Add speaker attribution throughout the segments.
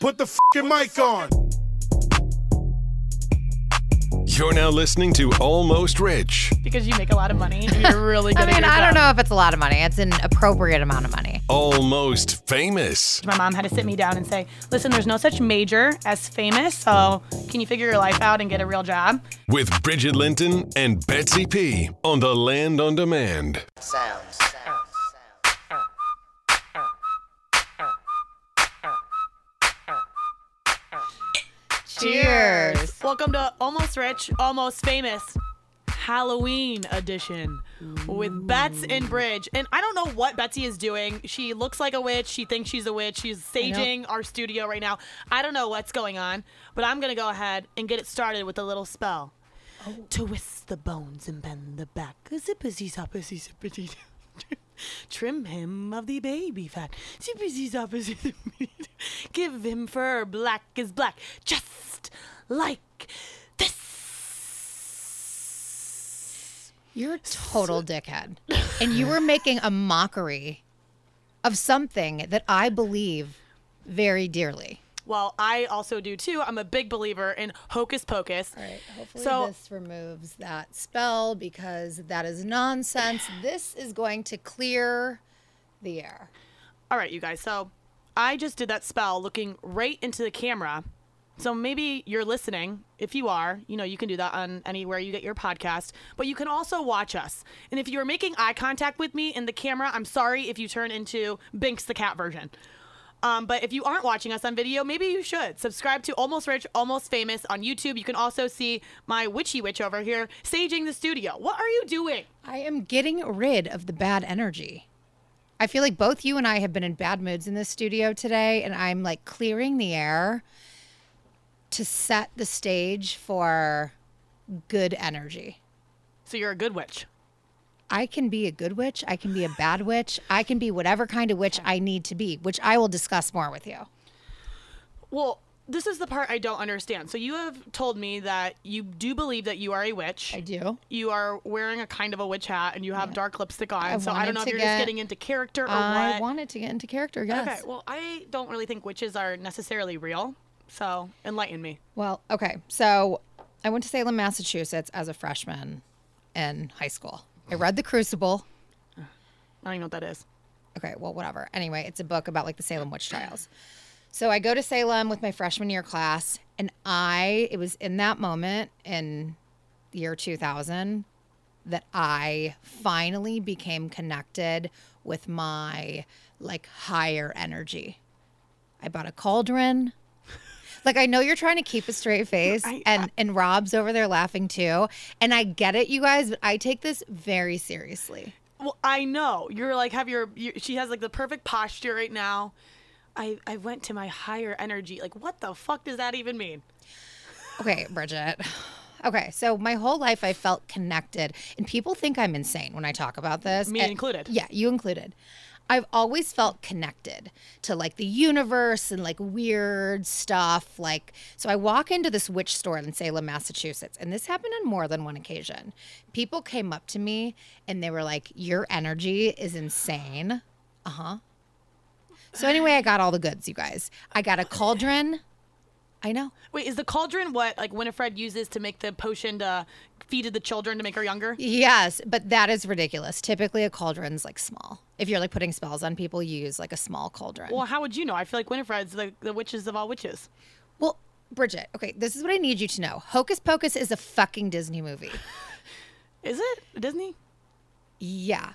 Speaker 1: Put the fucking mic on.
Speaker 2: You're now listening to Almost Rich.
Speaker 3: because you make a lot of money and you're really good
Speaker 4: I
Speaker 3: at
Speaker 4: mean,
Speaker 3: your
Speaker 4: I don't know if it's a lot of money. It's an appropriate amount of money.
Speaker 2: Almost famous.
Speaker 3: My mom had to sit me down and say, listen, there's no such major as famous, so can you figure your life out and get a real job?
Speaker 2: With Bridget Linton and Betsy P on the Land on Demand.
Speaker 5: sounds.
Speaker 4: Cheers.
Speaker 3: Welcome to Almost Rich, Almost Famous Halloween edition with Bets and Bridge. And I don't know what Betsy is doing. She looks like a witch. She thinks she's a witch. She's saging our studio right now. I don't know what's going on, but I'm going to go ahead and get it started with a little spell. Twist the bones and bend the back. Zippity zoppity zippity. Trim him of the baby fat. Zoppity zippity. Give him fur black as black. Just like this.
Speaker 4: You're a total dickhead. And you were making a mockery of something that I believe very dearly.
Speaker 3: Well, I also do too. I'm a big believer in hocus pocus.
Speaker 4: All right. Hopefully
Speaker 3: So-
Speaker 4: this removes that spell because that is nonsense. This is going to clear the air.
Speaker 3: All right, you guys. So I just did that spell looking right into the camera. So maybe you're listening. If you are, you know, you can do that on anywhere you get your podcast, but you can also watch us. And if you're making eye contact with me in the camera, I'm sorry if you turn into Binx the cat version. Um, but if you aren't watching us on video, maybe you should subscribe to Almost Rich, Almost Famous on YouTube. You can also see my witchy witch over here saging the studio. What are you doing?
Speaker 4: I am getting rid of the bad energy. I feel like both you and I have been in bad moods in this studio today, and I'm like clearing the air to set the stage for good energy.
Speaker 3: So you're a good witch.
Speaker 4: I can be a good witch. I can be a bad witch. I can be whatever kind of witch I need to be, which I will discuss more with you.
Speaker 3: Well, this is the part I don't understand. So you have told me that you do believe that you are a witch.
Speaker 4: I do.
Speaker 3: You are wearing a kind of a witch hat and you have dark lipstick on.
Speaker 4: I
Speaker 3: so I don't know if you're
Speaker 4: get-
Speaker 3: just getting into character or
Speaker 4: I
Speaker 3: what.
Speaker 4: wanted to get into character, yes.
Speaker 3: Okay, well, I don't really think witches are necessarily real. So enlighten me.
Speaker 4: Well, okay. So I went to Salem, Massachusetts as a freshman in high school. I read The Crucible.
Speaker 3: I don't even know what that is.
Speaker 4: Okay, well, whatever. Anyway, it's a book about like the Salem witch trials. So I go to Salem with my freshman year class, and I, it was in that moment in the year 2000 that I finally became connected with my like higher energy. I bought a cauldron. Like I know you're trying to keep a straight face,
Speaker 3: I-
Speaker 4: and and Rob's over there laughing too, and I get it, you guys, but I take this very seriously.
Speaker 3: Well, I know you're like have your. you she has like the perfect posture right now. I I went to my higher energy. Like what the fuck does that even mean?
Speaker 4: Okay, Bridget. Okay, so my whole life I felt connected, and people think I'm insane when I talk about this.
Speaker 3: Me
Speaker 4: and-
Speaker 3: included.
Speaker 4: Yeah, you included. I've always felt connected to like the universe and like weird stuff. Like, so I walk into this witch store in Salem, Massachusetts, and this happened on more than one occasion. People came up to me and they were like, Your energy is insane. Uh huh. So, anyway, I got all the goods, you guys. I got a cauldron. I know.
Speaker 3: Wait, is the cauldron what like Winifred uses to make the potion to feed the children to make her younger?
Speaker 4: Yes, but that is ridiculous. Typically, a cauldron's like small. If you're like putting spells on people, you use like a small cauldron.
Speaker 3: Well, how would you know? I feel like Winifred's the, the witches of all witches.
Speaker 4: Well, Bridget, okay, this is what I need you to know. Hocus Pocus is a fucking Disney movie.
Speaker 3: Is it Disney?
Speaker 4: Yeah.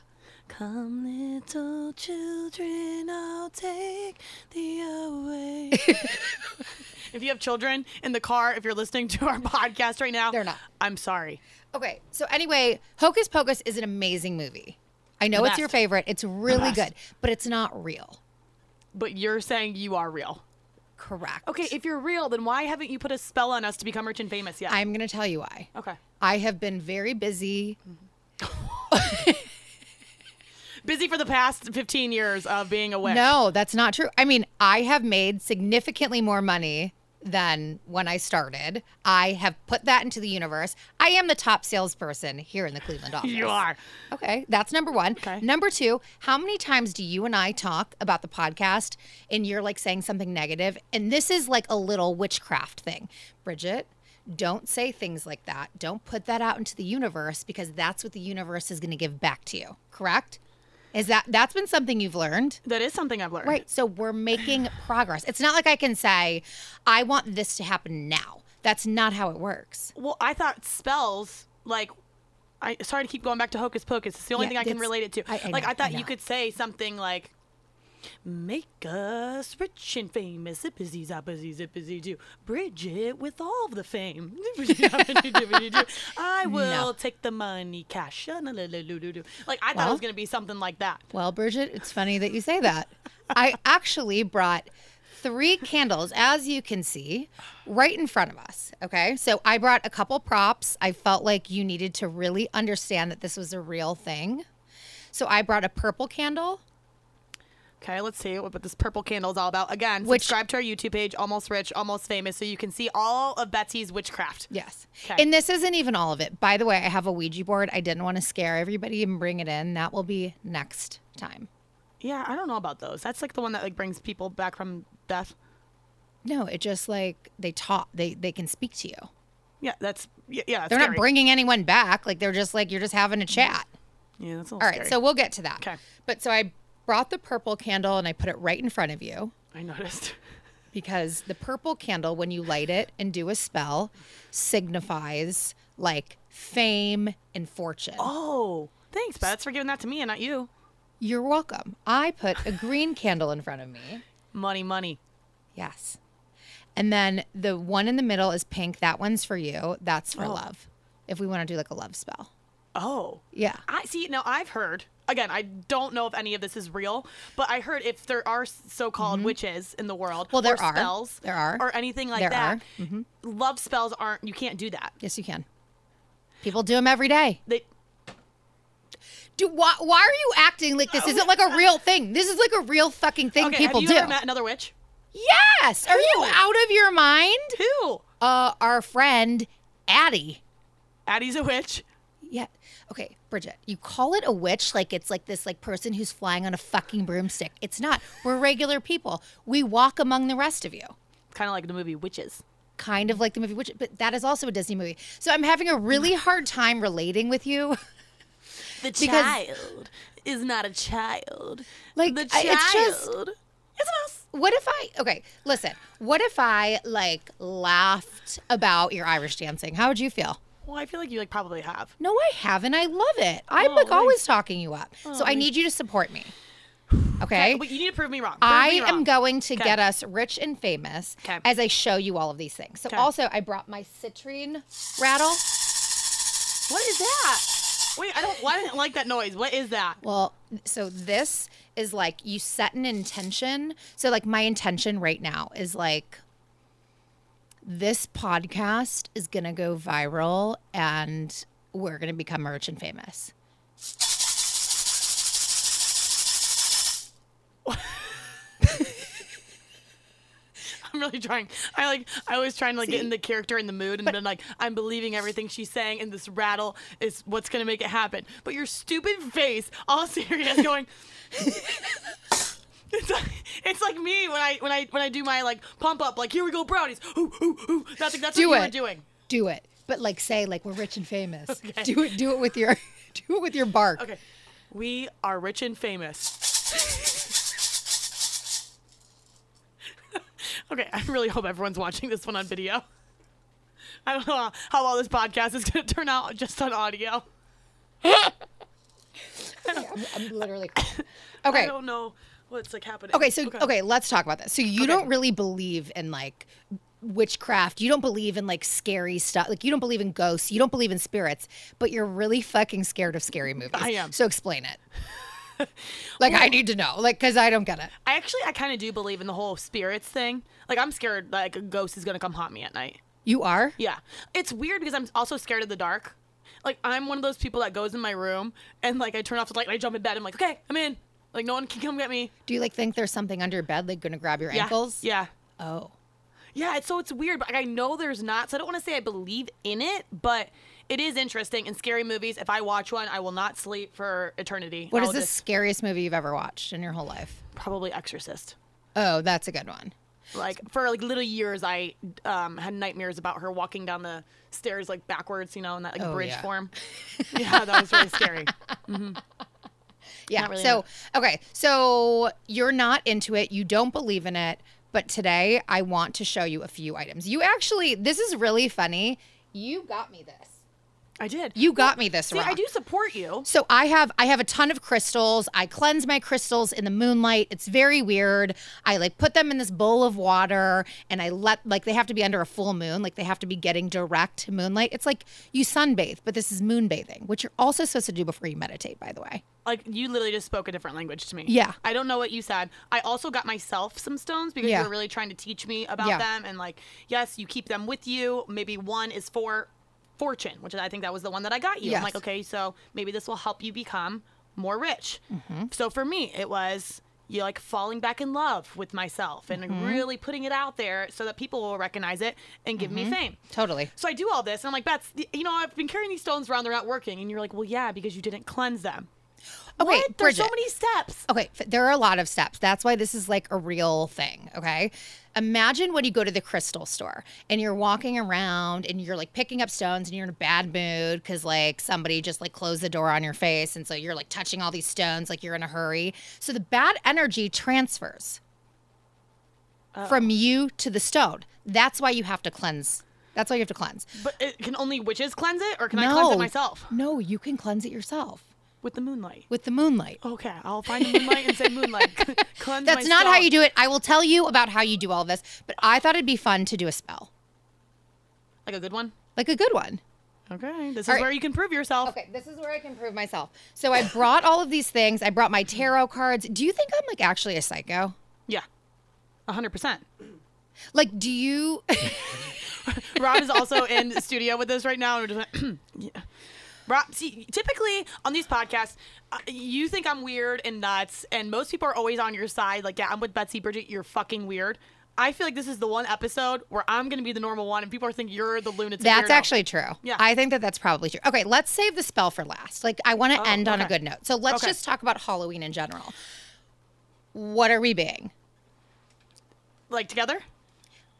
Speaker 3: Come, little children, I'll take thee away. if you have children in the car, if you're listening to our podcast right now,
Speaker 4: They're not.
Speaker 3: I'm sorry.
Speaker 4: Okay, so anyway, Hocus Pocus is an amazing movie. I know
Speaker 3: The
Speaker 4: it's your favorite. It's really good, but it's not real.
Speaker 3: But you're saying you are real.
Speaker 4: Correct.
Speaker 3: Okay, if you're real, then why haven't you put a spell on us to become rich and famous yet?
Speaker 4: I'm going to tell you why.
Speaker 3: okay.
Speaker 4: I have been very busy.
Speaker 3: Busy for the past 15 years of being a witch.
Speaker 4: No, that's not true. I mean, I have made significantly more money than when I started. I have put that into the universe. I am the top salesperson here in the Cleveland office.
Speaker 3: You are.
Speaker 4: Okay, that's number one.
Speaker 3: Okay.
Speaker 4: Number two, how many times do you and I talk about the podcast and you're like saying something negative? And this is like a little witchcraft thing. Bridget, don't say things like that. Don't put that out into the universe because that's what the universe is going to give back to you. Correct? Is that that's been something you've learned?
Speaker 3: That is something I've learned.
Speaker 4: Right. So we're making progress. It's not like I can say, I want this to happen now. That's not how it works.
Speaker 3: Well, I thought spells like. I sorry to keep going back to hocus pocus. It's the only
Speaker 4: Yeah,
Speaker 3: thing I can relate it to.
Speaker 4: I- I
Speaker 3: like
Speaker 4: know,
Speaker 3: I thought
Speaker 4: I
Speaker 3: you could say something like, "Make us rich and famous, zippity zappity zippity doo, Bridget with all the fame." I will
Speaker 4: No.
Speaker 3: take the money, cash. Like I thought it was gonna be something like that.
Speaker 4: Well, Bridget, it's funny that you say that. I actually brought three candles, as you can see, right in front of us. Okay. So I brought a couple props. I felt like you needed to really understand that this was a real thing. So I brought a purple candle.
Speaker 3: Okay, let's see what this purple candle is all about. Again,
Speaker 4: Which-
Speaker 3: subscribe to our YouTube page, Almost Rich, Almost Famous, so you can see all of Betsy's witchcraft.
Speaker 4: Yes.
Speaker 3: 'Kay.
Speaker 4: And this isn't even all of it. By the way, I have a Ouija board. I didn't want to scare everybody and bring it in. That will be next time.
Speaker 3: Yeah, I don't know about those. That's like the one that like brings people back from death.
Speaker 4: No, it just like they talk, they they can speak to you.
Speaker 3: Yeah, that's yeah. yeah
Speaker 4: They're
Speaker 3: scary.
Speaker 4: not bringing anyone back. Like they're just like you're just having a chat.
Speaker 3: Yeah, that's a little
Speaker 4: All right,
Speaker 3: scary.
Speaker 4: so we'll get to that.
Speaker 3: Okay.
Speaker 4: But so I brought the purple candle and I put it right in front of you
Speaker 3: I noticed.
Speaker 4: because the purple candle, when you light it and do a spell, signifies like fame and fortune.
Speaker 3: Oh, thanks, Bets, for giving that to me and not you.
Speaker 4: You're welcome. I put a green candle in front of me.
Speaker 3: Money, money.
Speaker 4: Yes. And then the one in the middle is pink. That one's for you. That's for oh. love. If we want to do like a love spell.
Speaker 3: Oh,
Speaker 4: Yeah.
Speaker 3: I see. Now I've heard. Again, I don't know if any of this is real, but I heard if there are so-called witches in the world,
Speaker 4: Mm-hmm. Well, there
Speaker 3: or
Speaker 4: are.
Speaker 3: spells,
Speaker 4: There are.
Speaker 3: or anything like
Speaker 4: There
Speaker 3: that.
Speaker 4: are. Mm-hmm.
Speaker 3: Love spells aren't. You can't do that.
Speaker 4: Yes, you can. People do them every day.
Speaker 3: They,
Speaker 4: Do why, why are you acting like this isn't like a real thing? This is like a real fucking thing
Speaker 3: okay,
Speaker 4: people
Speaker 3: have you
Speaker 4: do.
Speaker 3: ever met another witch?
Speaker 4: yes. Are you out of your mind?
Speaker 3: Who?
Speaker 4: Uh, our friend Addie.
Speaker 3: Addie's a witch.
Speaker 4: Yeah. Okay, Bridget, you call it a witch like it's like this like person who's flying on a fucking broomstick. It's not. We're regular people. We walk among the rest of you.
Speaker 3: Kind of like the movie Witches.
Speaker 4: Kind of like the movie Witch, but that is also a Disney movie. So I'm having a really mm-hmm. hard time relating with you.
Speaker 3: The child is not a child.
Speaker 4: Like,
Speaker 3: the
Speaker 4: I-
Speaker 3: child
Speaker 4: it's just-
Speaker 3: is a mouse.
Speaker 4: What if I okay, listen. What if I like laughed about your Irish dancing? How would you feel?
Speaker 3: Well, I feel like you like probably have.
Speaker 4: No, I haven't. I love it. Oh, I'm
Speaker 3: Oh,
Speaker 4: like always talking you up. Oh, so I need you to support me. Okay.
Speaker 3: But you need to prove me wrong. Prove
Speaker 4: I
Speaker 3: me
Speaker 4: am going to get us rich and famous
Speaker 3: 'Kay.
Speaker 4: as I show you all of these things. So
Speaker 3: 'Kay.
Speaker 4: also I brought my citrine rattle.
Speaker 3: What is that? Wait, I don't. Why didn't like that noise? What is that?
Speaker 4: Well, so this is like you set an intention. So like my intention right now is like this podcast is going to go viral and we're going to become rich and famous.
Speaker 3: I'm really trying. I like. I always trying to like get in the character and the mood, and then like I'm believing everything she's saying, and this rattle is what's gonna make it happen. But your stupid face, all serious, going. It's like, it's like me when I when I when I do my like pump up like here we go brownies ooh, ooh, ooh. that's that's
Speaker 4: Do
Speaker 3: what you
Speaker 4: it.
Speaker 3: were doing
Speaker 4: Do it. But like say like we're rich and famous.
Speaker 3: Okay.
Speaker 4: Do it do it with your do it with your bark.
Speaker 3: okay we are rich and famous okay I really hope everyone's watching this one on video I don't know how, how well this podcast is gonna turn out just on audio
Speaker 4: I'm, I'm literally Okay.
Speaker 3: I don't know what's like happening
Speaker 4: Okay, so okay. let's talk about this. So you
Speaker 3: Okay.
Speaker 4: don't really believe in like witchcraft. You don't believe in like scary stuff. Like you don't believe in ghosts. You don't believe in spirits, but you're really fucking scared of scary movies.
Speaker 3: I am.
Speaker 4: So explain it. like I need to know. Like cuz I don't get it.
Speaker 3: I actually I kind of do believe in the whole spirits thing like I'm scared like a ghost is gonna come haunt me at night
Speaker 4: You are?
Speaker 3: Yeah. It's weird because I'm also scared of the dark. Like I'm one of those people that goes in my room and like I turn off the light and I jump in bed. And I'm like, okay, I'm in. Like no one can come get me.
Speaker 4: Do you like think there's something under your bed like to grab your
Speaker 3: Yeah.
Speaker 4: ankles?
Speaker 3: Yeah.
Speaker 4: Oh.
Speaker 3: Yeah, it's so it's weird, but I know there's not. So I don't want to say I believe in it, but it is interesting. In scary movies, if I watch one, I will not sleep for eternity.
Speaker 4: What is the
Speaker 3: just-
Speaker 4: scariest movie you've ever watched in your whole life?
Speaker 3: Probably Exorcist.
Speaker 4: Oh, that's a good one.
Speaker 3: Like for like little years, I um, had nightmares about her walking down the stairs like backwards, you know, in that like
Speaker 4: Oh,
Speaker 3: bridge
Speaker 4: yeah.
Speaker 3: form. yeah, that was really scary.
Speaker 4: Yeah.
Speaker 3: Really
Speaker 4: so, okay. So you're not into it. You don't believe in it. But today I want to show you a few items. You actually, this is really funny. You got me this.
Speaker 3: I did.
Speaker 4: You got me this
Speaker 3: See, I do support you.
Speaker 4: So I have I have a ton of crystals. I cleanse my crystals in the moonlight. It's very weird. I like put them in this bowl of water and I let like they have to be under a full moon, like they have to be getting direct moonlight. It's like you sunbathe, but this is moon bathing, which you're also supposed to do before you meditate, by the way.
Speaker 3: Like you literally just spoke a different language to me.
Speaker 4: Yeah.
Speaker 3: I don't know what you said. I also got myself some stones because
Speaker 4: Yeah.
Speaker 3: you were really trying to teach me about
Speaker 4: Yeah.
Speaker 3: them and like yes, you keep them with you. Maybe one is for fortune, which I think that was the one that I got you. I'm like, okay, so maybe this will help you become more rich.
Speaker 4: Mm-hmm.
Speaker 3: So for me, it was you like falling back in love with myself and
Speaker 4: Mm-hmm.
Speaker 3: really putting it out there so that people will recognize it and give
Speaker 4: Mm-hmm.
Speaker 3: me fame.
Speaker 4: Totally.
Speaker 3: So I do all this, and I'm like, Beth, you know, I've been carrying these stones around; they're not working. And you're like, well, yeah, because you didn't cleanse them.
Speaker 4: Okay,
Speaker 3: what? There's so many steps.
Speaker 4: Okay, f- there are a lot of steps. That's why this is like a real thing, okay? Imagine when you go to the crystal store and you're walking around and you're like picking up stones and you're in a bad mood cuz like somebody just like closed the door on your face and so you're like touching all these stones like you're in a hurry. So the bad energy transfers from you to the stone. That's why you have to cleanse. That's why you have to cleanse.
Speaker 3: But it, can only witches cleanse it, or can I cleanse it myself
Speaker 4: No, you can cleanse it yourself
Speaker 3: with the moonlight?
Speaker 4: with the moonlight.
Speaker 3: Okay, I'll find the moonlight and say moonlight. cleanse
Speaker 4: That's
Speaker 3: my
Speaker 4: not how you do it. I will tell you about how you do all this, but I thought it'd be fun to do a spell.
Speaker 3: Like a good one.
Speaker 4: Like a good one.
Speaker 3: Okay, this is
Speaker 4: All right.
Speaker 3: where you can prove yourself.
Speaker 4: Okay, this is where I can prove myself. So I brought all of these things. I brought my tarot cards. Do you think I'm like actually a psycho?
Speaker 3: Yeah, hundred percent.
Speaker 4: Like, do you?
Speaker 3: Rob is also in studio with us right now. And we're just like, yeah. Rob, see, typically on these podcasts, uh, you think I'm weird and nuts, and most people are always on your side. Like, yeah, I'm with Betsy Bridget. You're fucking weird. I feel like this is the one episode where I'm going to be the normal one, and people are thinking you're the lunatic.
Speaker 4: That's
Speaker 3: weirdo.
Speaker 4: actually true.
Speaker 3: Yeah.
Speaker 4: I think that that's probably true. Okay, let's save the spell for last. Like, I want to
Speaker 3: Oh,
Speaker 4: end on a good note. So let's
Speaker 3: Okay.
Speaker 4: just talk about Halloween in general. What are we being?
Speaker 3: like together.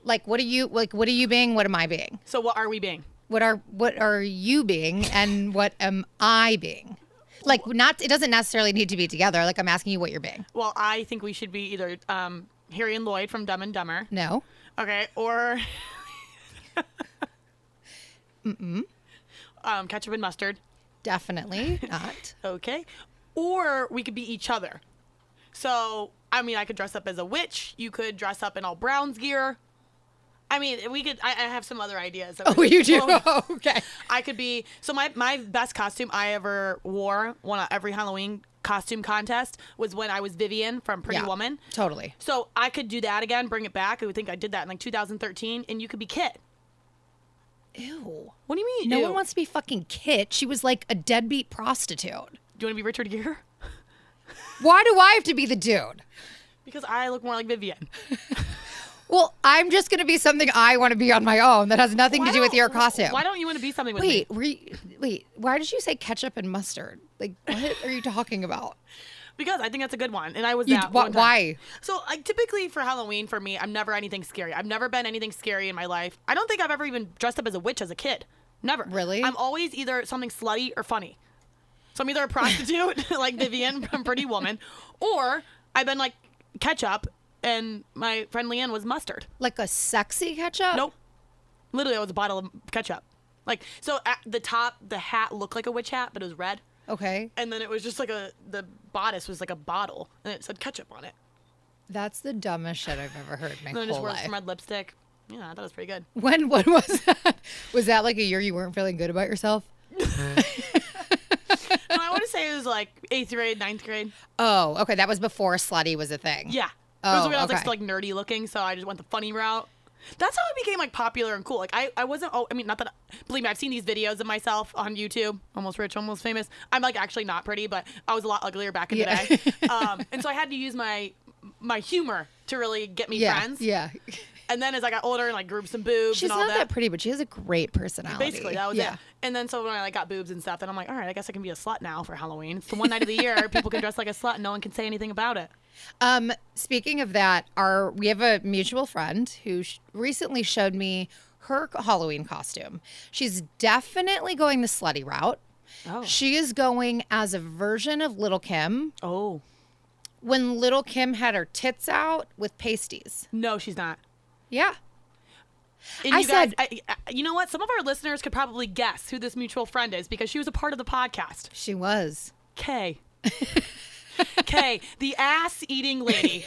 Speaker 4: Like, what are you like? What are you being? What am I being?
Speaker 3: So what are we being?
Speaker 4: What are what are you being and what am I being? Like not it doesn't necessarily need to be together. Like I'm asking you what you're being.
Speaker 3: Well, I think we should be either um, Harry and Lloyd from Dumb and Dumber.
Speaker 4: No.
Speaker 3: Okay, or um, ketchup and mustard.
Speaker 4: Definitely not.
Speaker 3: Okay, or we could be each other. So I mean, I could dress up as a witch. You could dress up in all Browns gear. I mean, we could. I, I have some other ideas.
Speaker 4: Oh, you do. Okay.
Speaker 3: I could be. So my my best costume I ever wore one of every Halloween costume contest was when I was Vivian from Pretty
Speaker 4: Yeah.
Speaker 3: Woman.
Speaker 4: Totally.
Speaker 3: So I could do that again, bring it back. I would think I did that in like 2013, and you could be Kit.
Speaker 4: Ew.
Speaker 3: What do you mean?
Speaker 4: No
Speaker 3: ew?
Speaker 4: one wants to be fucking Kit. She was like a deadbeat prostitute.
Speaker 3: Do you want to be Richard Gere?
Speaker 4: Why do I have to be the dude?
Speaker 3: Because I look more like Vivian.
Speaker 4: Well, I'm just gonna be something I want to be on my own. That has nothing to do with your costume.
Speaker 3: Why don't you want to be something with
Speaker 4: wait,
Speaker 3: me?
Speaker 4: you, wait. Why did you say ketchup and mustard? Like, what are you talking about?
Speaker 3: Because I think that's a good one, and I was
Speaker 4: You-
Speaker 3: that.
Speaker 4: wh- why?
Speaker 3: So, like, typically for Halloween, for me, I'm never anything scary. I've never been anything scary in my life. I don't think I've ever even dressed up as a witch as a kid. Never.
Speaker 4: Really?
Speaker 3: I'm always either something slutty or funny. So I'm either a prostitute, like Vivian from Pretty Woman, or I've been like ketchup, and my friend Leanne was mustard.
Speaker 4: Like a sexy ketchup?
Speaker 3: Nope. Literally, it was a bottle of ketchup. Like, so at the top, the hat looked like a witch hat, but it was red.
Speaker 4: Okay.
Speaker 3: And then it was just like a, the bodice was like a bottle, and it said ketchup on it.
Speaker 4: That's the dumbest shit I've ever heard in my
Speaker 3: And then I just wore
Speaker 4: life.
Speaker 3: some red lipstick. Yeah, I thought it was pretty good.
Speaker 4: When when was that? Was that like a year you weren't feeling good about yourself?
Speaker 3: no, I want to say it was like eighth grade, ninth grade.
Speaker 4: Oh, okay. That was before slutty was a thing.
Speaker 3: Yeah. It was
Speaker 4: Oh,
Speaker 3: when I was like, still, like nerdy looking, so I just went the funny route. That's how I became like popular and cool. Like I, I wasn't. Oh, I mean, not that. Believe me, I've seen these videos of myself on YouTube, almost rich, almost famous. I'm like actually not pretty, but I was a lot uglier back in
Speaker 4: Yeah.
Speaker 3: the day. um, and so I had to use my my humor to really get me
Speaker 4: Yeah.
Speaker 3: friends.
Speaker 4: Yeah.
Speaker 3: And then as I got older and like grew some boobs
Speaker 4: She's
Speaker 3: and all
Speaker 4: not that. pretty, but she has a great personality.
Speaker 3: Basically, that was
Speaker 4: yeah.
Speaker 3: it. And then so when I like got boobs and stuff, then I'm like, all right, I guess I can be a slut now for Halloween. It's the one night of the year people can dress like a slut and no one can say anything about it.
Speaker 4: Um, speaking of that, our we have a mutual friend who sh- recently showed me her Halloween costume. She's definitely going the slutty route.
Speaker 3: Oh.
Speaker 4: She is going as a version of Lil' Kim
Speaker 3: Oh.
Speaker 4: when Lil' Kim had her tits out with pasties.
Speaker 3: No, she's not.
Speaker 4: Yeah.
Speaker 3: And
Speaker 4: I
Speaker 3: you guys,
Speaker 4: said-
Speaker 3: I, you know what? Some of our listeners could probably guess who this mutual friend is because she was a part of the podcast.
Speaker 4: She was.
Speaker 3: Kay. Kay, the ass eating lady.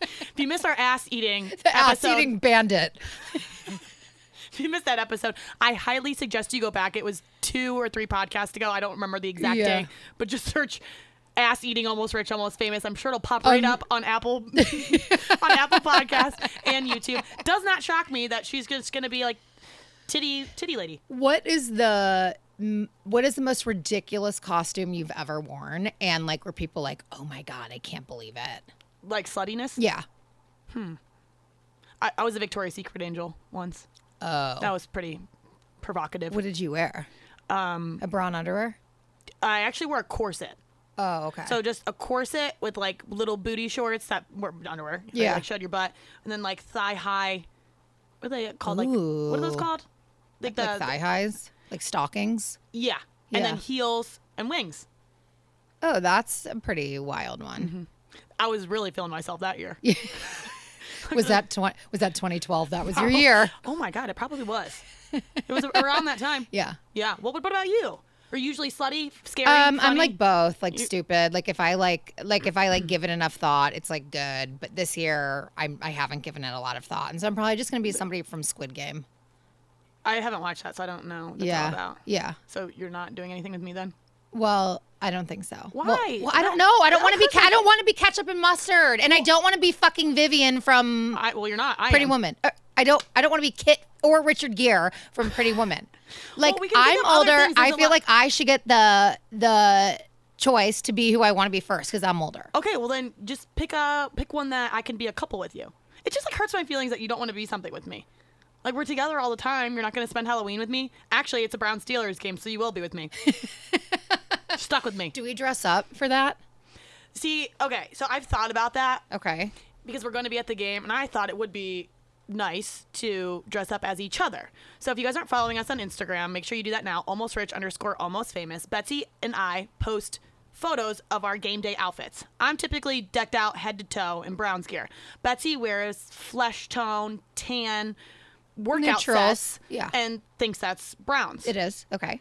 Speaker 3: if you missed our ass eating
Speaker 4: The ass eating bandit.
Speaker 3: if you missed that episode, I highly suggest you go back. It was two or three podcasts ago. I don't remember the exact
Speaker 4: Yeah.
Speaker 3: day, but just search ass eating almost rich, almost famous. I'm sure it'll pop right
Speaker 4: Um,
Speaker 3: up on Apple on Apple podcast and YouTube. Does not shock me that she's just gonna be like titty titty lady.
Speaker 4: What is the what is the most ridiculous costume you've ever worn and like where people like, "Oh my god, I can't believe it."
Speaker 3: Like sluttiness.
Speaker 4: Yeah.
Speaker 3: hmm I, I was a Victoria's Secret angel once.
Speaker 4: Oh.
Speaker 3: That was pretty provocative.
Speaker 4: What did you wear? Um, a bra and underwear.
Speaker 3: I actually wore a corset.
Speaker 4: Oh, okay.
Speaker 3: So just a corset with like little booty shorts that were underwear. that,
Speaker 4: Yeah.
Speaker 3: Like showed your butt, and then like thigh high. What are they called? Like what are those called? Like the,
Speaker 4: like thigh highs, like stockings.
Speaker 3: yeah, and then heels and wings.
Speaker 4: Oh, that's a pretty wild one. Mm-hmm.
Speaker 3: I was really feeling myself that year.
Speaker 4: Was that tw- was that 2012? That was your year.
Speaker 3: Oh my god, it probably was. It was around that time.
Speaker 4: Yeah.
Speaker 3: Yeah. What, what about you? Are usually slutty, scary?
Speaker 4: Um, I'm
Speaker 3: funny?
Speaker 4: like both, like stupid. Like if I like, like if I like give it enough thought, it's like good. But this year, I'm I haven't given it a lot of thought, and so I'm probably just gonna be somebody from Squid Game.
Speaker 3: I haven't watched that, so I don't know what all
Speaker 4: yeah,
Speaker 3: about.
Speaker 4: yeah.
Speaker 3: So you're not doing anything with me then?
Speaker 4: Well, I don't think so. Well-
Speaker 3: Why?
Speaker 4: Well, I don't know. I don't want to be. Ca- I don't want to be ketchup and mustard, and I don't want to be fucking Vivian from
Speaker 3: I, well, you're not. I
Speaker 4: Pretty
Speaker 3: am.
Speaker 4: Woman. Uh, I don't. I don't want to be Kit or Richard Gere from Pretty Woman. Like
Speaker 3: we
Speaker 4: I'm older. I feel
Speaker 3: lot-
Speaker 4: like I should get the the choice to be who I want to be first because I'm older.
Speaker 3: Okay, well then just pick a pick one that I can be a couple with you. It just like hurts my feelings that you don't want to be something with me. Like we're together all the time. You're not going to spend Halloween with me. Actually, it's a Brown Steelers game, so you will be with me. Stuck with me.
Speaker 4: Do we dress up for that?
Speaker 3: See, okay, so I've thought about that
Speaker 4: Okay.
Speaker 3: because we're going to be at the game, and I thought it would be nice to dress up as each other. So if you guys aren't following us on Instagram, make sure you do that now. Almost rich underscore almost famous. Betsy and I post photos of our game day outfits. I'm typically decked out head to toe in Brown's gear. Betsy wears flesh tone, tan, workout sets,
Speaker 4: yeah.
Speaker 3: and thinks that's Brown's.
Speaker 4: It is. Okay.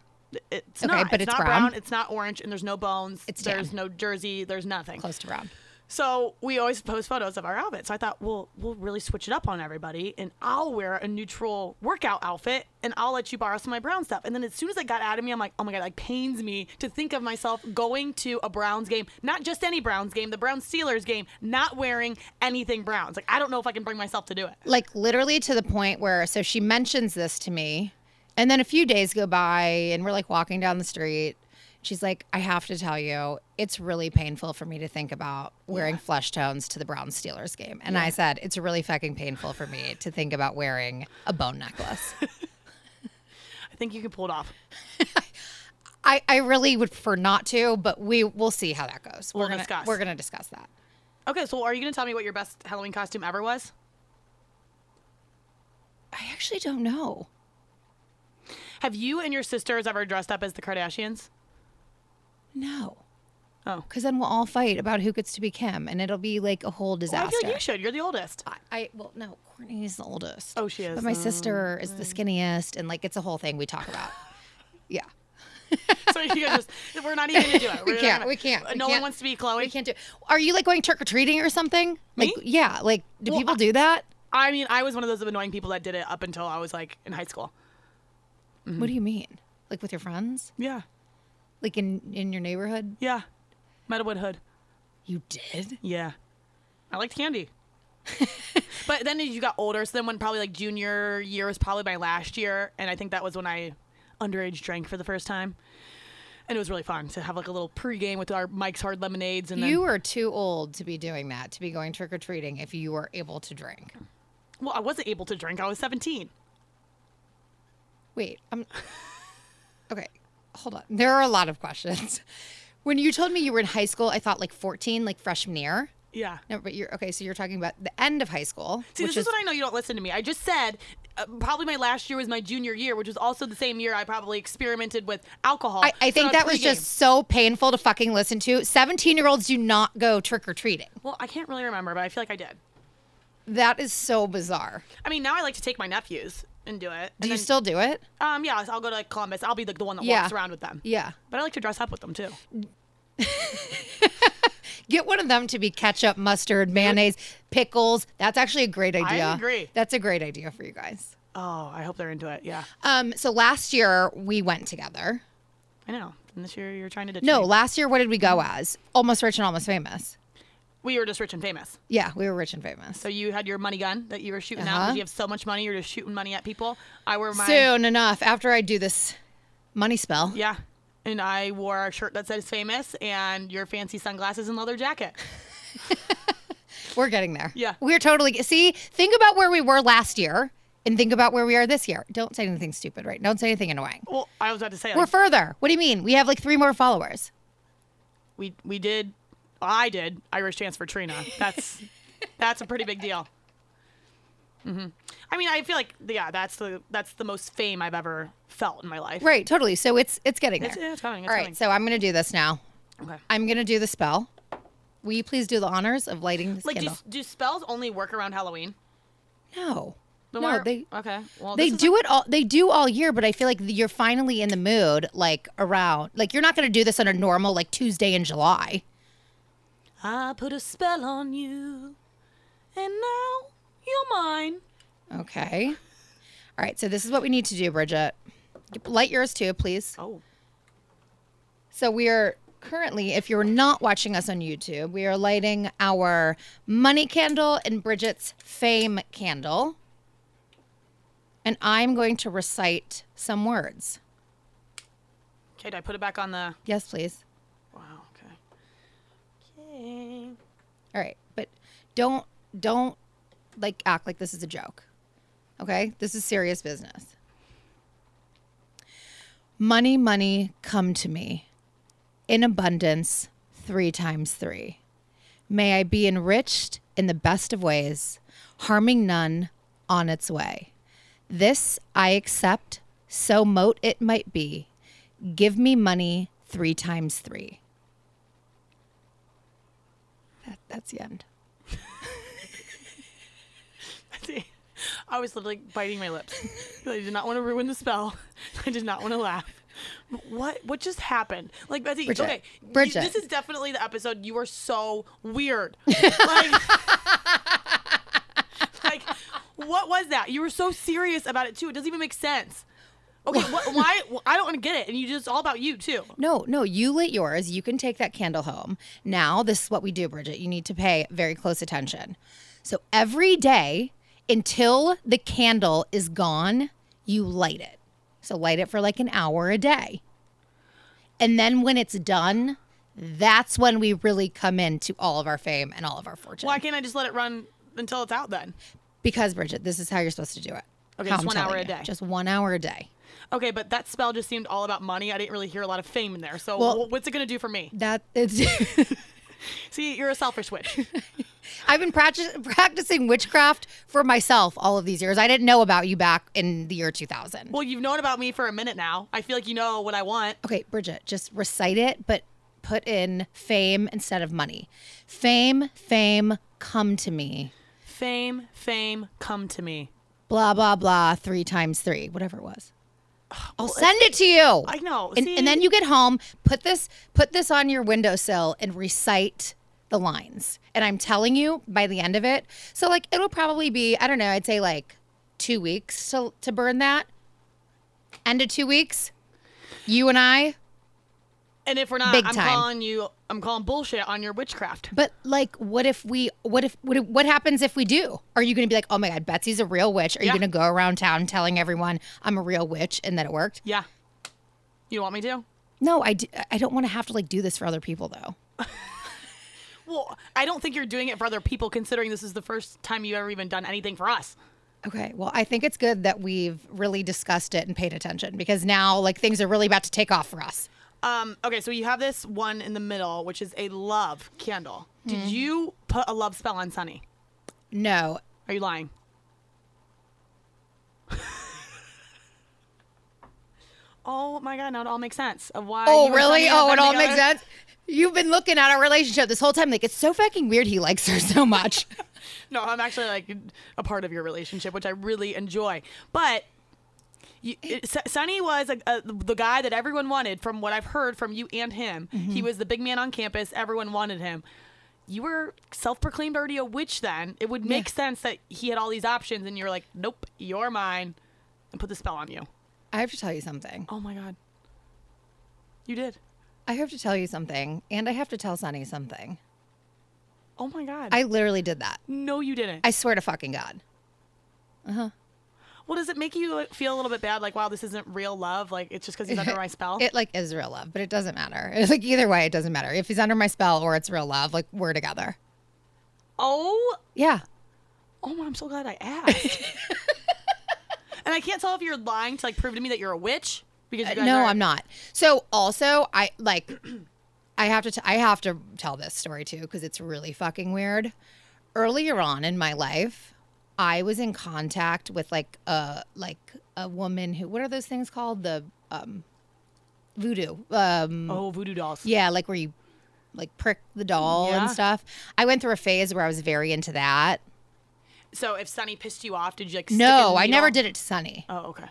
Speaker 3: It's
Speaker 4: Okay,
Speaker 3: not.
Speaker 4: but
Speaker 3: it's,
Speaker 4: it's
Speaker 3: not
Speaker 4: brown.
Speaker 3: It's not orange, and there's no bones.
Speaker 4: It's
Speaker 3: there's
Speaker 4: tan.
Speaker 3: no jersey. There's nothing.
Speaker 4: Close to brown.
Speaker 3: So we always post photos of our outfits. So I thought, well, we'll really switch it up on everybody, and I'll wear a neutral workout outfit, and I'll let you borrow some of my brown stuff. And then as soon as it got out of me, I'm like, oh my god, it like pains me to think of myself going to a Browns game, not just any Browns game, the Browns Steelers game, not wearing anything Browns. Like I don't know if I can bring myself to do it.
Speaker 4: Like literally to the point where so she mentions this to me, and then a few days go by, and we're like walking down the street. She's like, I have to tell you, it's really painful for me to think about wearing flesh tones to the Brown Steelers game. And I said, it's really fucking painful for me to think about wearing a bone necklace.
Speaker 3: I think you can pull it off.
Speaker 4: I, I really would prefer not to, but we we'll see how that goes.
Speaker 3: We'll
Speaker 4: we're gonna
Speaker 3: discuss.
Speaker 4: we're gonna discuss that.
Speaker 3: Okay, so are you gonna tell me what your best Halloween costume ever was?
Speaker 4: I actually don't know.
Speaker 3: Have you and your sisters ever dressed up as the Kardashians?
Speaker 4: No.
Speaker 3: Oh.
Speaker 4: Because then we'll all fight about who gets to be Kim, and it'll be like a whole
Speaker 3: Well,
Speaker 4: disaster.
Speaker 3: I feel like you should. You're the oldest.
Speaker 4: I, I well, no, Courtney's the oldest.
Speaker 3: Oh, she is.
Speaker 4: But my
Speaker 3: Oh,
Speaker 4: sister is the skinniest, and like it's a whole thing we talk about. yeah,
Speaker 3: so you guys just, we're not even gonna do it. We're
Speaker 4: we can't.
Speaker 3: gonna-
Speaker 4: We can't.
Speaker 3: no one
Speaker 4: can't-
Speaker 3: wants to be Khloé.
Speaker 4: We can't do. Are you like going trick or treating or something?
Speaker 3: Me?
Speaker 4: Like, yeah. Like, do
Speaker 3: Well,
Speaker 4: people
Speaker 3: I-
Speaker 4: do that?
Speaker 3: I mean, I was one of those annoying people that did it up until I was like in high school. Mm-hmm.
Speaker 4: What do you mean? Like with your friends?
Speaker 3: Yeah,
Speaker 4: Like in in your neighborhood?
Speaker 3: yeah. Meadowood Hood.
Speaker 4: You did?
Speaker 3: Yeah, I liked candy. but then as you got older, so then when probably like junior year was probably my last year, and I think that was when I underage drank for the first time. And it was really fun to have like a little pregame with our Mike's Hard Lemonades, and then
Speaker 4: You are too old to be doing that. To be going trick or treating if you were able to drink.
Speaker 3: Well, I wasn't able to drink. I was 17.
Speaker 4: Wait, I'm okay. Hold on. There are a lot of questions. When you told me you were in high school, I thought like 14, like freshman year.
Speaker 3: Yeah.
Speaker 4: No, but you're okay. So you're talking about the end of high school.
Speaker 3: See,
Speaker 4: which
Speaker 3: this is, what I know you don't listen to me. I just said uh, probably my last year was my junior year, which was also the same year I probably experimented with alcohol.
Speaker 4: I, I think that was just so painful to fucking listen to. 17 year olds do not go trick or treating.
Speaker 3: Well, I can't really remember, but I feel like I did.
Speaker 4: That is so bizarre.
Speaker 3: I mean, now I like to take my nephews and do it.
Speaker 4: Do
Speaker 3: And
Speaker 4: you
Speaker 3: then-
Speaker 4: still do it?
Speaker 3: Um, yeah, I'll go to like Columbus. I'll be like the one that
Speaker 4: Yeah.
Speaker 3: walks around with them.
Speaker 4: Yeah.
Speaker 3: But I like to dress up with them too.
Speaker 4: Get one of them to be ketchup, mustard, mayonnaise, pickles. That's actually a great idea.
Speaker 3: agree.
Speaker 4: That's a great idea for you guys.
Speaker 3: Oh, I hope they're into it. Yeah,
Speaker 4: Um, so last year we went together.
Speaker 3: I know. And this year you're trying to ditch
Speaker 4: No,
Speaker 3: me.
Speaker 4: last year what did we go as? Almost rich and almost famous.
Speaker 3: We were just rich and famous.
Speaker 4: Yeah, we were rich and famous.
Speaker 3: So you had your money gun that you were shooting out
Speaker 4: Uh-huh.
Speaker 3: because you have so much money. You're just shooting money at people. I wore my
Speaker 4: Soon enough, after I do this money spell.
Speaker 3: yeah, and I wore a shirt that says famous and your fancy sunglasses and leather jacket.
Speaker 4: We're getting there.
Speaker 3: Yeah.
Speaker 4: We're totally see, think about where we were last year and think about where we are this year. Don't say anything stupid, right? Don't say anything annoying.
Speaker 3: Well, I was about to say
Speaker 4: We're further. What do you mean? We have like three more followers.
Speaker 3: we we did, I did Irish dance for Trina. That's that's a pretty big deal. hmm I mean, I feel like yeah, that's the that's the most fame I've ever felt in my life.
Speaker 4: Right, totally. So it's it's getting there.
Speaker 3: It's, yeah, it's coming. It's
Speaker 4: All right,
Speaker 3: coming.
Speaker 4: so I'm gonna do this now.
Speaker 3: okay.
Speaker 4: I'm gonna do the spell. Will you please do the honors of lighting this
Speaker 3: Like, do,
Speaker 4: candle?
Speaker 3: do spells only work around Halloween?
Speaker 4: no, no, they
Speaker 3: okay. Well,
Speaker 4: they do it all. They do all year, but I feel like you're finally in the mood, like around. Like you're not gonna do this on a normal like Tuesday in July.
Speaker 3: I put a spell on you, and now you're mine.
Speaker 4: Okay. All right, so this is what we need to do, Bridget. Light yours too, please.
Speaker 3: Oh,
Speaker 4: So we are currently, if you're not watching us on YouTube, we are lighting our money candle and Bridget's fame candle. And I'm going to recite some words.
Speaker 3: okay. Did I put it back on the?
Speaker 4: Yes, please. All right, but don't don't like act like this is a joke. Okay? This is serious business. Money, money, come to me in abundance, 3 times 3. May I be enriched in the best of ways, harming none on its way. This I accept, so mote it might be. Give me money 3 times 3. That, that's the end.
Speaker 3: I was literally biting my lips. I did not want to ruin the spell. I did not want to laugh. What what just happened? Like Betsy,
Speaker 4: Bridget,
Speaker 3: okay, you-
Speaker 4: Bridget.
Speaker 3: this is definitely the episode. You are so weird. Like, like, what was that? You were so serious about it too. It doesn't even make sense. Okay, what, why? I don't want to get it, and you just all about you too.
Speaker 4: No, no, you lit yours. You can take that candle home. Now, this is what we do, Bridget. You need to pay very close attention. So every day until the candle is gone, you light it. So light it for like an hour a day. And then when it's done, that's when we really come into all of our fame and all of our fortune.
Speaker 3: Why can't I just let it run until it's out then?
Speaker 4: Because, Bridget, this is how you're supposed to do it.
Speaker 3: Okay,
Speaker 4: How
Speaker 3: just
Speaker 4: I'm
Speaker 3: one hour a
Speaker 4: you.
Speaker 3: day.
Speaker 4: Just one hour a day.
Speaker 3: Okay, but that spell just seemed all about money. I didn't really hear a lot of fame in there. So
Speaker 4: Well-
Speaker 3: what's it gonna do for me?
Speaker 4: That it's.
Speaker 3: See, you're a selfish witch.
Speaker 4: I've been practice, practicing witchcraft for myself all of these years. I didn't know about you back in the year 2000.
Speaker 3: well, you've known about me for a minute now. I feel like you know what I want.
Speaker 4: Okay, Bridget, just recite it, but put in fame instead of money. Fame, fame, come to me.
Speaker 3: Fame, fame, come to me.
Speaker 4: Blah, blah, blah, three times three, whatever it was. I'll send it to you.
Speaker 3: I know.
Speaker 4: And, and then you get home, put this put this on your windowsill and recite the lines. And I'm telling you, by the end of it, so like it'll probably be, I don't know, I'd say like two weeks to to burn that. End of two weeks. You and I,
Speaker 3: And if we're not,
Speaker 4: Big
Speaker 3: I'm
Speaker 4: time.
Speaker 3: calling you. I'm calling bullshit on your witchcraft.
Speaker 4: but like, what if we? What if? What, if- what happens if we do? Are you going to be like, oh my god, Betsy's a real witch? Are you going to go around town telling everyone I'm a real witch and that it worked?
Speaker 3: Yeah. You want me to?
Speaker 4: No, I I don't want to have to like do this for other people though.
Speaker 3: Well, I don't think you're doing it for other people, considering this is the first time you've ever even done anything for us.
Speaker 4: Okay, well, I think it's good that we've really discussed it and paid attention because now, like, things are really about to take off for us.
Speaker 3: Um, okay, so you have this one in the middle, which is a love candle. Did you put a love spell on Sunny?
Speaker 4: No,
Speaker 3: Are you lying? oh my god, now it all makes sense of why.
Speaker 4: Oh, really? Oh, it all makes sense. You've been looking at our relationship this whole time. Like, it's so fucking weird he likes her so much.
Speaker 3: No, I'm actually like a part of your relationship, which I really enjoy. But you, it, Sonny was a, a, the guy that everyone wanted, from what I've heard from you and him. Mm-hmm. He was the big man on campus. Everyone wanted him. You were self-proclaimed already a witch. Then it would make sense that he had all these options, and you're like, "Nope, you're mine," and put the spell on you.
Speaker 4: I have to tell you something.
Speaker 3: Oh my god, you did.
Speaker 4: I have to tell you something. And I have to tell Sonny something.
Speaker 3: Oh my god.
Speaker 4: I literally did that.
Speaker 3: no, you didn't.
Speaker 4: I swear to fucking God. Uh-huh.
Speaker 3: Well, does it make you feel a little bit bad? Like, wow, this isn't real love. Like, it's just because he's under my spell.
Speaker 4: It like is real love, but it doesn't matter. It's like either way, it doesn't matter. If he's under my spell or it's real love, like we're together.
Speaker 3: oh
Speaker 4: Yeah.
Speaker 3: Oh, I'm so glad I asked. and I can't tell if you're lying to like prove to me that you're a witch because
Speaker 4: Uh, no,
Speaker 3: are-
Speaker 4: I'm not. So also, I like, I have to, t- I have to tell this story too because it's really fucking weird. Earlier on in my life, I was in contact with like a like a woman who. What are those things called? The um, voodoo. Um,
Speaker 3: Oh, voodoo dolls.
Speaker 4: yeah, like where you like prick the doll
Speaker 3: Yeah.
Speaker 4: and stuff. I went through a phase where I was very into that.
Speaker 3: So if Sunny pissed you off, did you like?
Speaker 4: No, I never did it to Sunny.
Speaker 3: Oh, okay.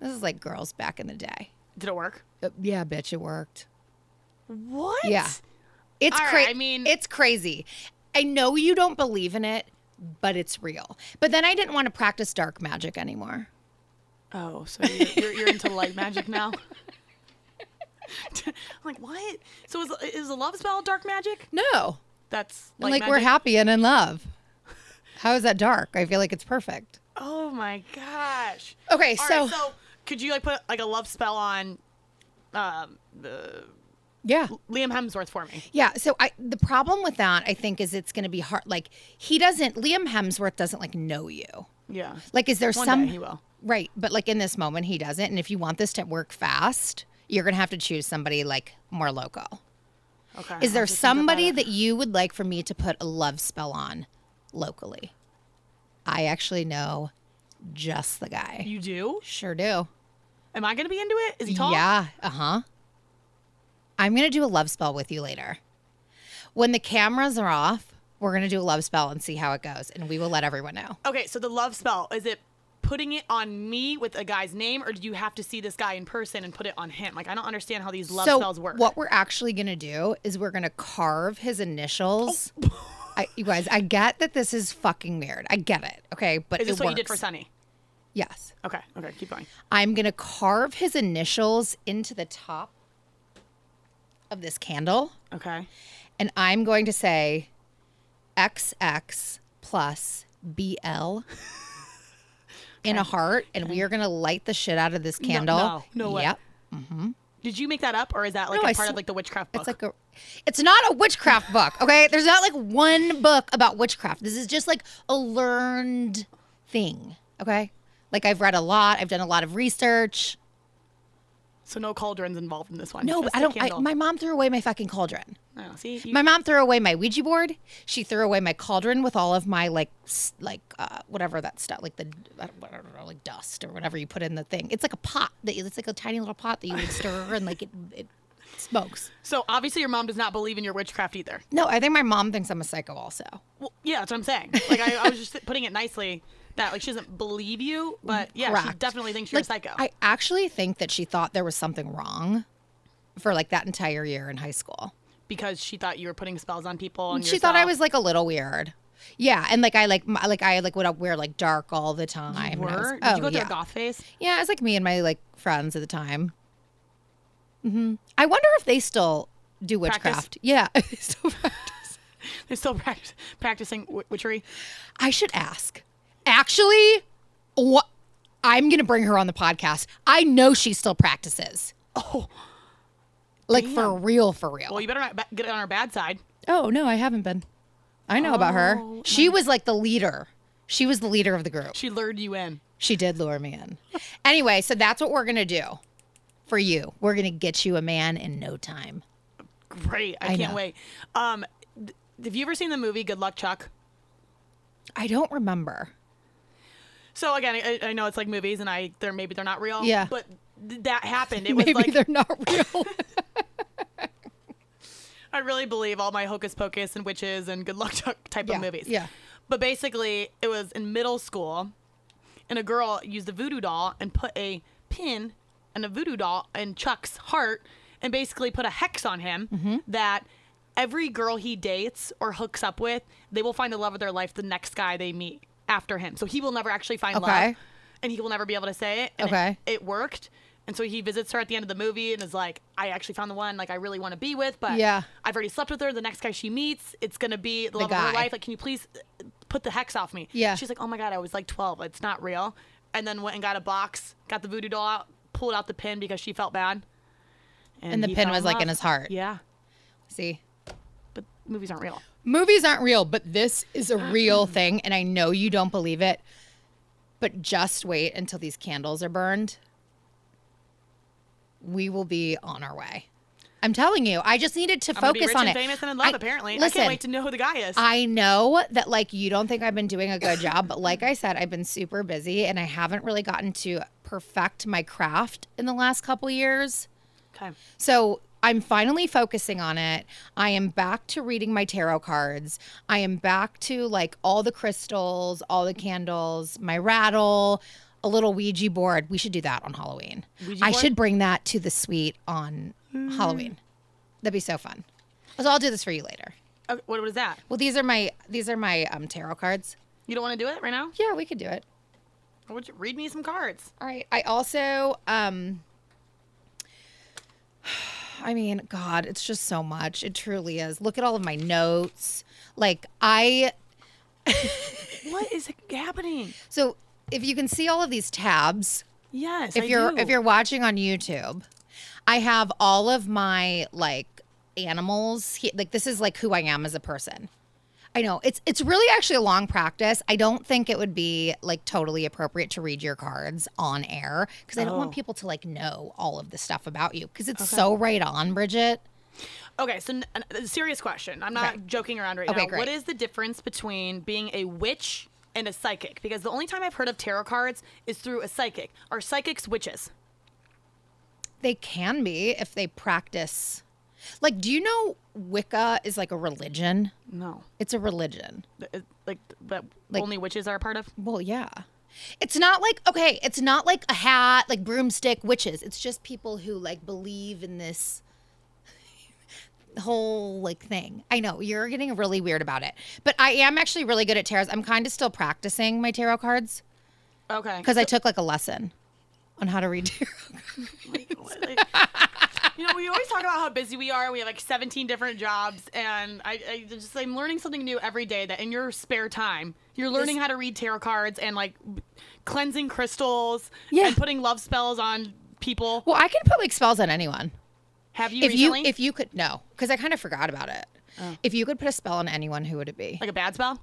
Speaker 4: This is like girls back in the day.
Speaker 3: Did it work?
Speaker 4: Uh, yeah, bitch, it worked.
Speaker 3: What?
Speaker 4: Yeah. It's
Speaker 3: All right,
Speaker 4: crazy.
Speaker 3: I mean-
Speaker 4: it's crazy. I know you don't believe in it, but it's real. But then I didn't want to practice dark magic anymore.
Speaker 3: Oh, so you're, you're, you're into light magic now? I'm like what? So is is a love spell dark magic?
Speaker 4: No,
Speaker 3: That's
Speaker 4: like we're happy and in love. How is that dark? I feel like it's perfect.
Speaker 3: Oh my gosh.
Speaker 4: Okay,
Speaker 3: All
Speaker 4: so,
Speaker 3: right, so could you like put like a love spell on um the
Speaker 4: yeah,
Speaker 3: Liam Hemsworth for me?
Speaker 4: yeah. So I the problem with that I think is it's going to be hard. Like he doesn't. Liam Hemsworth doesn't like know you.
Speaker 3: Yeah.
Speaker 4: Like, is there
Speaker 3: One
Speaker 4: some?
Speaker 3: day he will.
Speaker 4: Right, but like in this moment he doesn't. And if you want this to work fast, you're gonna have to choose somebody like more local.
Speaker 3: Okay.
Speaker 4: Is there
Speaker 3: just think about
Speaker 4: somebody that you would like for me to put a love spell on locally? I actually know just the guy.
Speaker 3: you do?
Speaker 4: Sure do.
Speaker 3: Am I gonna be into it? Is he tall?
Speaker 4: Yeah, uh huh. I'm going to do a love spell with you later. When the cameras are off, we're going to do a love spell and see how it goes, and we will let everyone know.
Speaker 3: Okay, so the love spell is it putting it on me with a guy's name, or do you have to see this guy in person and put it on him? Like I don't understand how these love
Speaker 4: so,
Speaker 3: spells work.
Speaker 4: what we're actually going to do is we're going to carve his initials. Oh. I, you guys, I get that this is fucking weird. I get it. Okay, but
Speaker 3: is this
Speaker 4: it
Speaker 3: what you did for. Sunny?
Speaker 4: Yes.
Speaker 3: Okay, okay, keep going.
Speaker 4: I'm going to carve his initials into the top of this candle.
Speaker 3: Okay.
Speaker 4: And I'm going to say XX plus BL in a heart. And we are going to light the shit out of this candle.
Speaker 3: no, no way.
Speaker 4: Yep. Mm-hmm.
Speaker 3: Did you make that up, or is that like
Speaker 4: No,
Speaker 3: a
Speaker 4: I
Speaker 3: part
Speaker 4: sw-
Speaker 3: of like the witchcraft book?
Speaker 4: It's like a. It's not a witchcraft book, okay? There's not like one book about witchcraft. This is just like a learned thing, okay? Like I've read a lot. I've done a lot of research.
Speaker 3: So no cauldrons involved in this one.
Speaker 4: No,
Speaker 3: just
Speaker 4: I don't. I,
Speaker 3: candle.
Speaker 4: my mom threw away my fucking cauldron.
Speaker 3: Oh, see, you,
Speaker 4: My mom threw away my Ouija board. She threw away my cauldron with all of my like s- like uh, whatever that stuff like the I don't, I don't know like dust or whatever you put in the thing. It's like a pot that you, it's like a tiny little pot that you would stir and like it, it smokes.
Speaker 3: so obviously your mom does not believe in your witchcraft either.
Speaker 4: No, I think my mom thinks I'm a psycho also.
Speaker 3: Well, yeah, that's what I'm saying. Like I, I was just putting it nicely that like she doesn't believe you, but yeah, she definitely thinks you're
Speaker 4: Like,
Speaker 3: a psycho.
Speaker 4: I actually think that she thought there was something wrong for like that entire year in high school.
Speaker 3: because she thought you were putting spells on people. And
Speaker 4: she thought I was like a little weird. Yeah, and like I like my, like I like would wear like dark all the time.
Speaker 3: You
Speaker 4: I was-
Speaker 3: were? Did
Speaker 4: oh,
Speaker 3: you go through
Speaker 4: yeah.
Speaker 3: a goth phase?
Speaker 4: Yeah, it was like me and my like friends at the time. Mm-hmm. I wonder if they still do
Speaker 3: Practice?
Speaker 4: witchcraft. Yeah, they still practice.
Speaker 3: They're still pract- practicing witchery.
Speaker 4: I should ask. Actually, what? I'm gonna bring her on the podcast. I know she still practices.
Speaker 3: Oh,
Speaker 4: Like for real, for real.
Speaker 3: well, you better not get it on her bad side.
Speaker 4: Oh no, I haven't been. I know about her.
Speaker 3: Oh,
Speaker 4: She was like the leader. She was the leader of the group.
Speaker 3: She lured you in.
Speaker 4: She did lure me in. anyway, so that's what we're gonna do for you. We're gonna get you a man in no time.
Speaker 3: Great. I,
Speaker 4: I
Speaker 3: can't
Speaker 4: know.
Speaker 3: wait. Um, th- have you ever seen the movie Good Luck Chuck?
Speaker 4: I don't remember.
Speaker 3: So again, I, I know it's like movies, and I they're maybe they're not real.
Speaker 4: Yeah.
Speaker 3: But th- that happened. It was like
Speaker 4: they're not real.
Speaker 3: I really believe all my hocus pocus and witches and good luck chuck type
Speaker 4: Yeah,
Speaker 3: of movies.
Speaker 4: yeah.
Speaker 3: But basically, it was in middle school, and a girl used a voodoo doll and put a pin and a voodoo doll in Chuck's heart, and basically put a hex on him
Speaker 4: Mm-hmm.
Speaker 3: that every girl he dates or hooks up with, they will find the love of their life the next guy they meet after him. So he will never actually find
Speaker 4: Okay.
Speaker 3: love, and he will never be able to say it. And it-
Speaker 4: Okay.
Speaker 3: it worked. And so he visits her at the end of the movie and is like, I actually found the one like I really want to be with, but
Speaker 4: Yeah.
Speaker 3: I've already slept with her. The next guy she meets, it's gonna be the, love of her
Speaker 4: guy.
Speaker 3: life. Like, can you please uh, put the hex off me?
Speaker 4: Yeah.
Speaker 3: She's like, Oh my god, I was like 12. It's not real. And then went and got a box, got the voodoo doll out, pulled out the pin because she felt bad.
Speaker 4: And the
Speaker 3: he
Speaker 4: pin
Speaker 3: fell
Speaker 4: was, like, in
Speaker 3: love.
Speaker 4: his heart.
Speaker 3: Yeah,
Speaker 4: See,
Speaker 3: but movies aren't real.
Speaker 4: Movies aren't real, but this is a uh-huh. real thing, and I know you don't believe it. But just wait until these candles are burned. We will be on our way. I'm telling you, I just needed to
Speaker 3: I'm gonna be
Speaker 4: focus
Speaker 3: rich
Speaker 4: on
Speaker 3: and
Speaker 4: it.
Speaker 3: famous and in love.
Speaker 4: I-
Speaker 3: apparently, I can't wait to know who the guy is.
Speaker 4: I know that like you don't think I've been doing a good job, but like I said, I've been super busy and I haven't really gotten to perfect my craft in the last couple years.
Speaker 3: okay.
Speaker 4: So I'm finally focusing on it. I am back to reading my tarot cards. I am back to like all the crystals, all the candles, my rattle, a little Ouija board. We should do that on Halloween. I should bring that to the suite on Halloween. That'd be so fun. So I'll do this for you later.
Speaker 3: okay. What was that?
Speaker 4: Well, these are my these are my um, tarot cards.
Speaker 3: You don't want to do it right now?
Speaker 4: Yeah, we could do it.
Speaker 3: Would you read me some cards?
Speaker 4: All right. I also um I mean, god, it's just so much. It truly is. Look at all of my notes. Like I
Speaker 3: What is happening?
Speaker 4: so if you can see all of these tabs,
Speaker 3: Yes,
Speaker 4: if
Speaker 3: I
Speaker 4: you're
Speaker 3: do.
Speaker 4: if you're watching on YouTube, I have all of my like animals. Like this is like who I am as a person. I know it's it's really actually a long practice. I don't think it would be like totally appropriate to read your cards on air because I don't
Speaker 3: Oh.
Speaker 4: want people to like know all of the stuff about you because it's so right on, Bridget.
Speaker 3: Okay, so n- a serious question. I'm not
Speaker 4: Okay.
Speaker 3: joking around right
Speaker 4: Okay,
Speaker 3: now.
Speaker 4: great.
Speaker 3: What is the difference between being a witch and a psychic? Because the only time I've heard of tarot cards is through a psychic. Are psychics witches?
Speaker 4: They can be if they practice. Like, do you know Wicca is like a religion?
Speaker 3: No.
Speaker 4: It's a religion.
Speaker 3: It- Like that
Speaker 4: Like-
Speaker 3: only witches are a part of?
Speaker 4: Well, yeah. It's not like okay, it's not like a hat, like broomstick witches. It's just people who like believe in this whole like thing. I know you're getting really weird about it, but I am actually really good at tarot. I'm kind of still practicing my tarot cards
Speaker 3: Okay.
Speaker 4: because I took like a lesson on how to read tarot.
Speaker 3: What, like- you know, we always talk about how busy we are. We have like 17 different jobs, and I, I just I'm learning something new every day. That in your spare time, you're learning how to read tarot cards and like cleansing crystals
Speaker 4: Yeah.
Speaker 3: and putting love spells on people.
Speaker 4: Well, I can put like spells on anyone.
Speaker 3: Have you
Speaker 4: If
Speaker 3: recently?
Speaker 4: you if you could no, because I kind of forgot about it. Oh. If you could put a spell on anyone, who would it be?
Speaker 3: like a bad spell?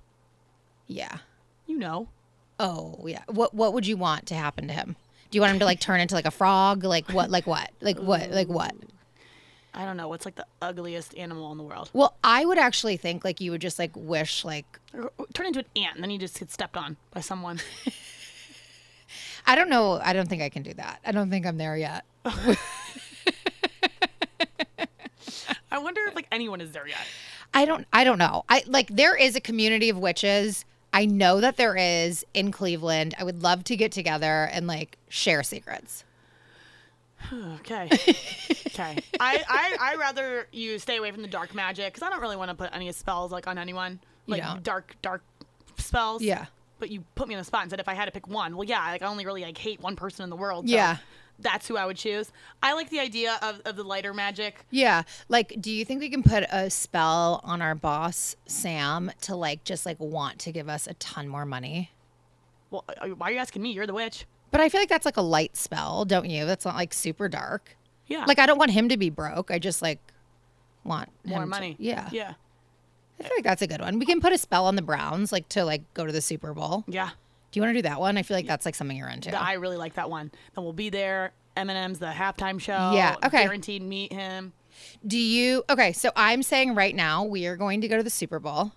Speaker 4: yeah.
Speaker 3: You know.
Speaker 4: Oh yeah. What what would you want to happen to him? Do you want him to like turn into like a frog? Like what? Like what? Like what? Um, like what?
Speaker 3: I don't know. What's like the ugliest animal in the world?
Speaker 4: Well, I would actually think like you would just like wish like
Speaker 3: Or- or Turn into an ant, and then you just get stepped on by someone.
Speaker 4: I don't know. I don't think I can do that. I don't think I'm there yet.
Speaker 3: I wonder if like anyone is there yet.
Speaker 4: I don't. I don't know. I like there is a community of witches. I know that there is in Cleveland. I would love to get together and like share secrets.
Speaker 3: Okay. okay. I I I rather you stay away from the dark magic because I don't really want to put any spells like on anyone like dark dark spells.
Speaker 4: Yeah.
Speaker 3: But you put me on the spot and said if I had to pick one, well, yeah, like I only really like hate one person in the world. so
Speaker 4: Yeah.
Speaker 3: That's who I would choose. I like the idea of, of the lighter magic.
Speaker 4: Yeah. Like, do you think we can put a spell on our boss Sam to like just like want to give us a ton more money?
Speaker 3: Well, uh, why are you asking me? You're the witch.
Speaker 4: But I feel like that's like a light spell, don't you? That's not like super dark.
Speaker 3: Yeah.
Speaker 4: Like I don't want him to be broke. I just like want
Speaker 3: more
Speaker 4: him to-
Speaker 3: money.
Speaker 4: yeah.
Speaker 3: Yeah.
Speaker 4: I feel like that's a good one. We can put a spell on the Browns, like to like go to the Super Bowl.
Speaker 3: Yeah.
Speaker 4: Do you want to do that one? I feel like that's like something you're into.
Speaker 3: I really like that one. Then we'll be there. Eminem's the halftime show.
Speaker 4: Yeah, okay.
Speaker 3: Guaranteed meet him.
Speaker 4: Do you? Okay, so I'm saying right now we are going to go to the Super Bowl.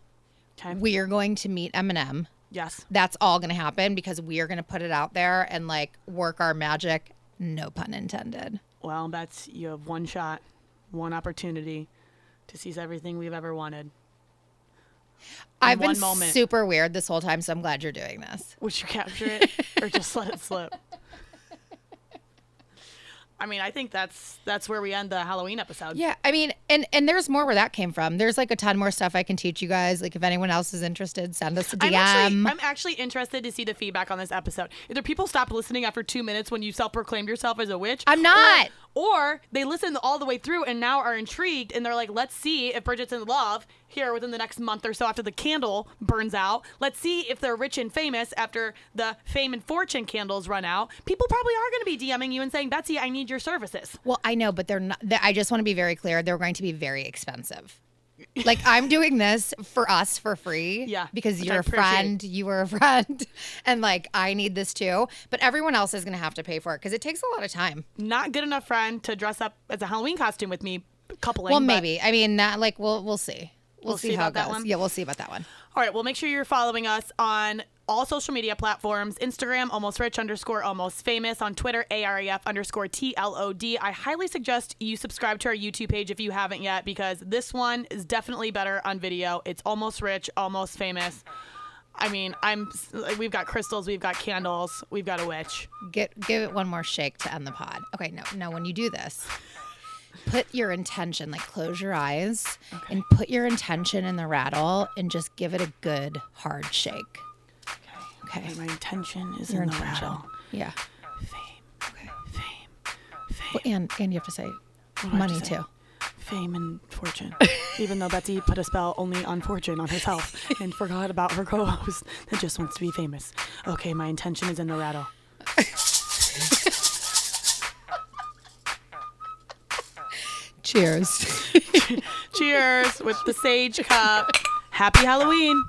Speaker 3: Okay.
Speaker 4: We are going to meet Eminem.
Speaker 3: yes.
Speaker 4: That's all going to happen because we are going to put it out there and like work our magic. No pun intended.
Speaker 3: Well, that's you have one shot, one opportunity to seize everything we've ever wanted.
Speaker 4: I've been
Speaker 3: moment.
Speaker 4: super weird this whole time, so I'm glad you're doing this.
Speaker 3: Would you capture it or just let it slip? I mean, I think that's that's where we end the Halloween episode.
Speaker 4: Yeah, I mean, and and there's more where that came from. There's like a ton more stuff I can teach you guys. Like if anyone else is interested, send us a DM.
Speaker 3: I'm actually, I'm actually interested to see the feedback on this episode. Either people stopped listening after two minutes when you self-proclaimed yourself as a witch.
Speaker 4: I'm not.
Speaker 3: Or, they listen all the way through and now are intrigued and they're like, let's see if Bridget's in love here within the next month or so after the candle burns out. Let's see if they're rich and famous after the fame and fortune candles run out. People probably are going to be DMing you and saying, Betsy, I need your services.
Speaker 4: Well, I know, but they're not. they I just want to be very clear. They're going to be very expensive. Like I'm doing this for us for free.
Speaker 3: Yeah,
Speaker 4: Because you're a friend, you were a friend, and like I need this too. But everyone else is going to have to pay for it because it takes a lot of time.
Speaker 3: Not good enough friend to dress up as a Halloween costume with me coupling.
Speaker 4: Well, maybe. I mean, not like we'll we'll see. We'll,
Speaker 3: We'll
Speaker 4: see,
Speaker 3: see
Speaker 4: how it goes. Yeah, we'll see about that one.
Speaker 3: All right. Well, make sure you're following us on all social media platforms Instagram, almost rich underscore almost famous, on Twitter, AREF underscore TLOD. I highly suggest you subscribe to our YouTube page if you haven't yet, because this one is definitely better on video. It's almost rich, almost famous. I mean, I'm. We've got crystals, we've got candles, we've got a witch.
Speaker 4: Get give it one more shake to end the pod. Okay, no, no. When you do this, put your intention. Like close your eyes and put your intention in the rattle and just give it a good hard shake. Okay.
Speaker 3: And my intention is
Speaker 4: Your
Speaker 3: in the
Speaker 4: intention.
Speaker 3: rattle.
Speaker 4: Yeah.
Speaker 3: Fame, Okay. fame, fame,
Speaker 4: Well, and and you have to say
Speaker 3: I have to
Speaker 4: money
Speaker 3: say?
Speaker 4: too.
Speaker 3: fame and fortune. Even though Betsy put a spell only on fortune on herself and forgot about her co-host that just wants to be famous. Okay, my intention is in the rattle.
Speaker 4: Cheers.
Speaker 3: Cheers with the sage cup. Happy Halloween.